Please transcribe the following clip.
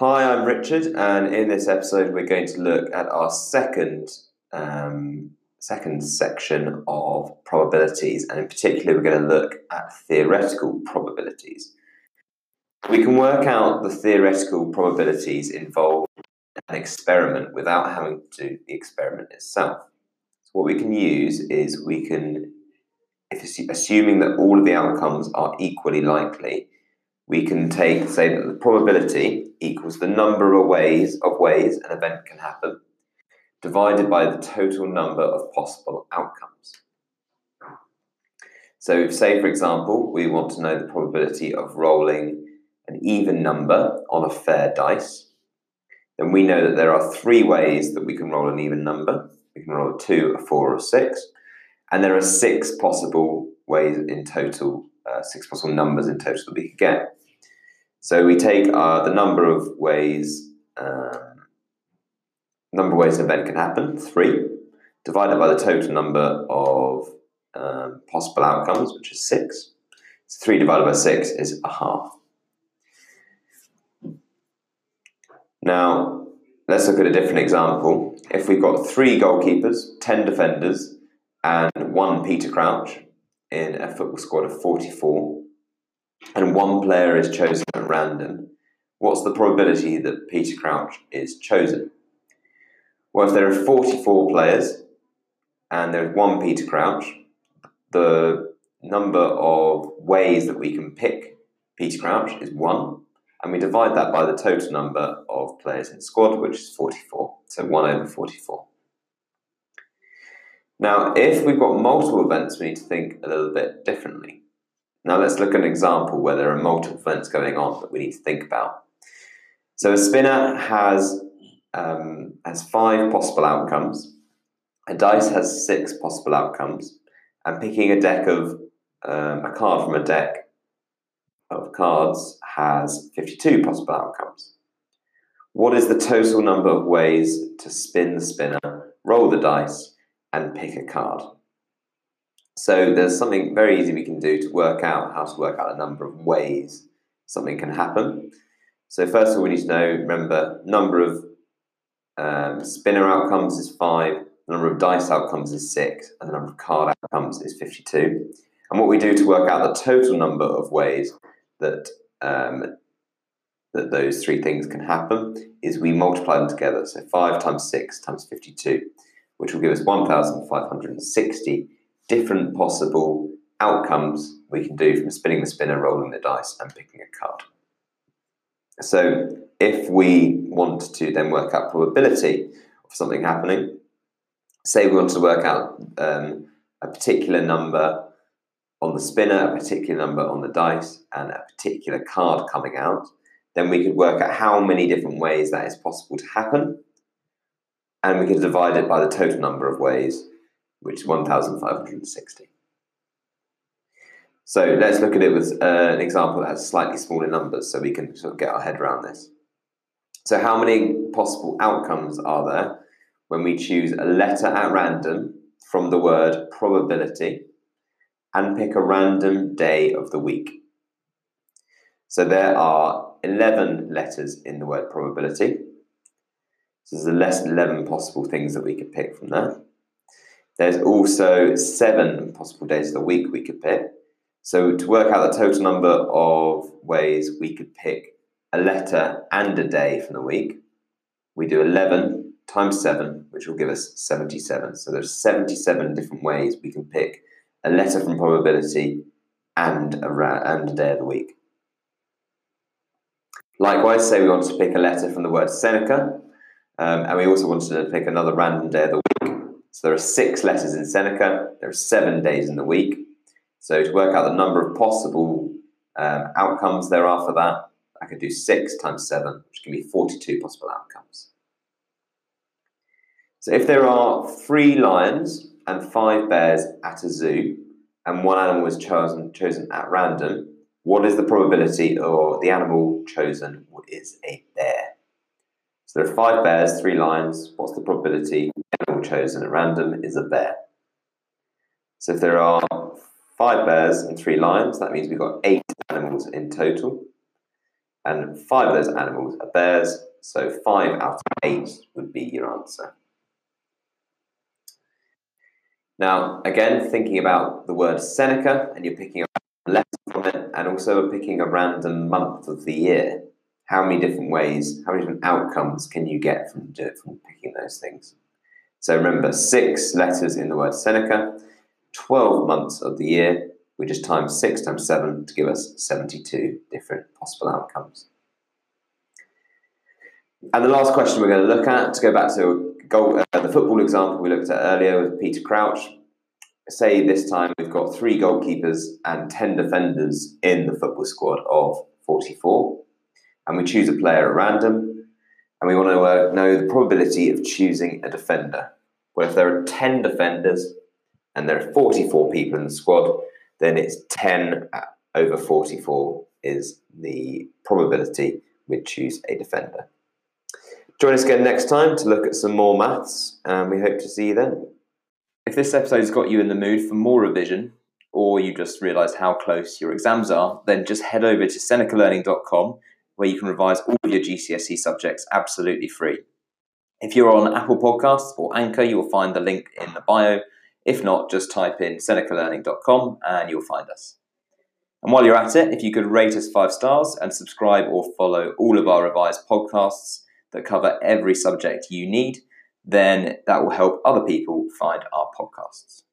Hi, I'm Richard, and in this episode, we're going to look at our second um, second section of probabilities, and in particular, we're going to look at theoretical probabilities. We can work out the theoretical probabilities involved in an experiment without having to do the experiment itself. So what we can use is we can, assuming that all of the outcomes are equally likely, we can take say that the probability equals the number of ways of ways an event can happen divided by the total number of possible outcomes. So say for example we want to know the probability of rolling an even number on a fair dice, then we know that there are three ways that we can roll an even number. We can roll a two, a four, or a six, and there are six possible ways in total, uh, six possible numbers in total that we could get. So we take uh, the number of ways, um, number of ways an event can happen, three, divided by the total number of um, possible outcomes, which is six. So three divided by six is a half. Now, let's look at a different example. If we've got three goalkeepers, 10 defenders, and one Peter Crouch in a football squad of 44, and one player is chosen at random, what's the probability that Peter Crouch is chosen? Well, if there are 44 players and there's one Peter Crouch, the number of ways that we can pick Peter Crouch is one, and we divide that by the total number of players in the squad, which is 44. So 1 over 44. Now, if we've got multiple events, we need to think a little bit differently. Now let's look at an example where there are multiple events going on that we need to think about. So a spinner has um, has five possible outcomes. A dice has six possible outcomes, and picking a deck of um, a card from a deck of cards has 52 possible outcomes. What is the total number of ways to spin the spinner, roll the dice, and pick a card? So there's something very easy we can do to work out how to work out a number of ways something can happen. So first of all, we need to know, remember, number of um, spinner outcomes is five, the number of dice outcomes is six, and the number of card outcomes is 52. And what we do to work out the total number of ways that um, that those three things can happen is we multiply them together. So 5 times 6 times 52, which will give us 1,560 different possible outcomes we can do from spinning the spinner, rolling the dice, and picking a card. So if we want to then work out probability of something happening, say we want to work out um, a particular number on the spinner, a particular number on the dice, and a particular card coming out, then we could work out how many different ways that is possible to happen, and we could divide it by the total number of ways which is 1,560. So let's look at it with uh, an example that has slightly smaller numbers so we can sort of get our head around this. So how many possible outcomes are there when we choose a letter at random from the word probability and pick a random day of the week? So there are 11 letters in the word probability. So there's less 11 possible things that we could pick from there. There's also seven possible days of the week we could pick. So to work out the total number of ways we could pick a letter and a day from the week, we do 11 times 7, which will give us 77. So there's 77 different ways we can pick a letter from probability and a, ra- and a day of the week. Likewise, say we wanted to pick a letter from the word Seneca, um, and we also wanted to pick another random day of the week. So there are six letters in Seneca, there are seven days in the week. So to work out the number of possible um, outcomes there are for that, I can do six times seven, which can be 42 possible outcomes. So if there are three lions and five bears at a zoo, and one animal is chosen, chosen at random, what is the probability or the animal chosen is a bear? So there are five bears, three lions. What's the probability? Chosen at random is a bear. So if there are five bears and three lions, that means we've got eight animals in total. and five of those animals are bears. So five out of eight would be your answer. Now, again, thinking about the word Seneca, and you're picking a letter from it, and also picking a random month of the year. How many different ways, how many different outcomes can you get from, from picking those things? So remember, six letters in the word Seneca, 12 months of the year. We just times six times seven to give us 72 different possible outcomes. And the last question we're going to look at, to go back to goal, uh, the football example we looked at earlier with Peter Crouch, say this time we've got three goalkeepers and 10 defenders in the football squad of 44, and we choose a player at random, and we want to uh, know the probability of choosing a defender. Well, if there are 10 defenders and there are 44 people in the squad, then it's 10 over 44 is the probability we'd choose a defender. Join us again next time to look at some more maths, and we hope to see you then. If this episode's got you in the mood for more revision, or you just realised how close your exams are, then just head over to senecalearning.com where you can revise all of your GCSE subjects absolutely free. If you're on Apple Podcasts or Anchor, you'll find the link in the bio. If not, just type in senecalearning.com and you'll find us. And while you're at it, if you could rate us five stars and subscribe or follow all of our revised podcasts, that cover every subject you need, then that will help other people find our podcasts.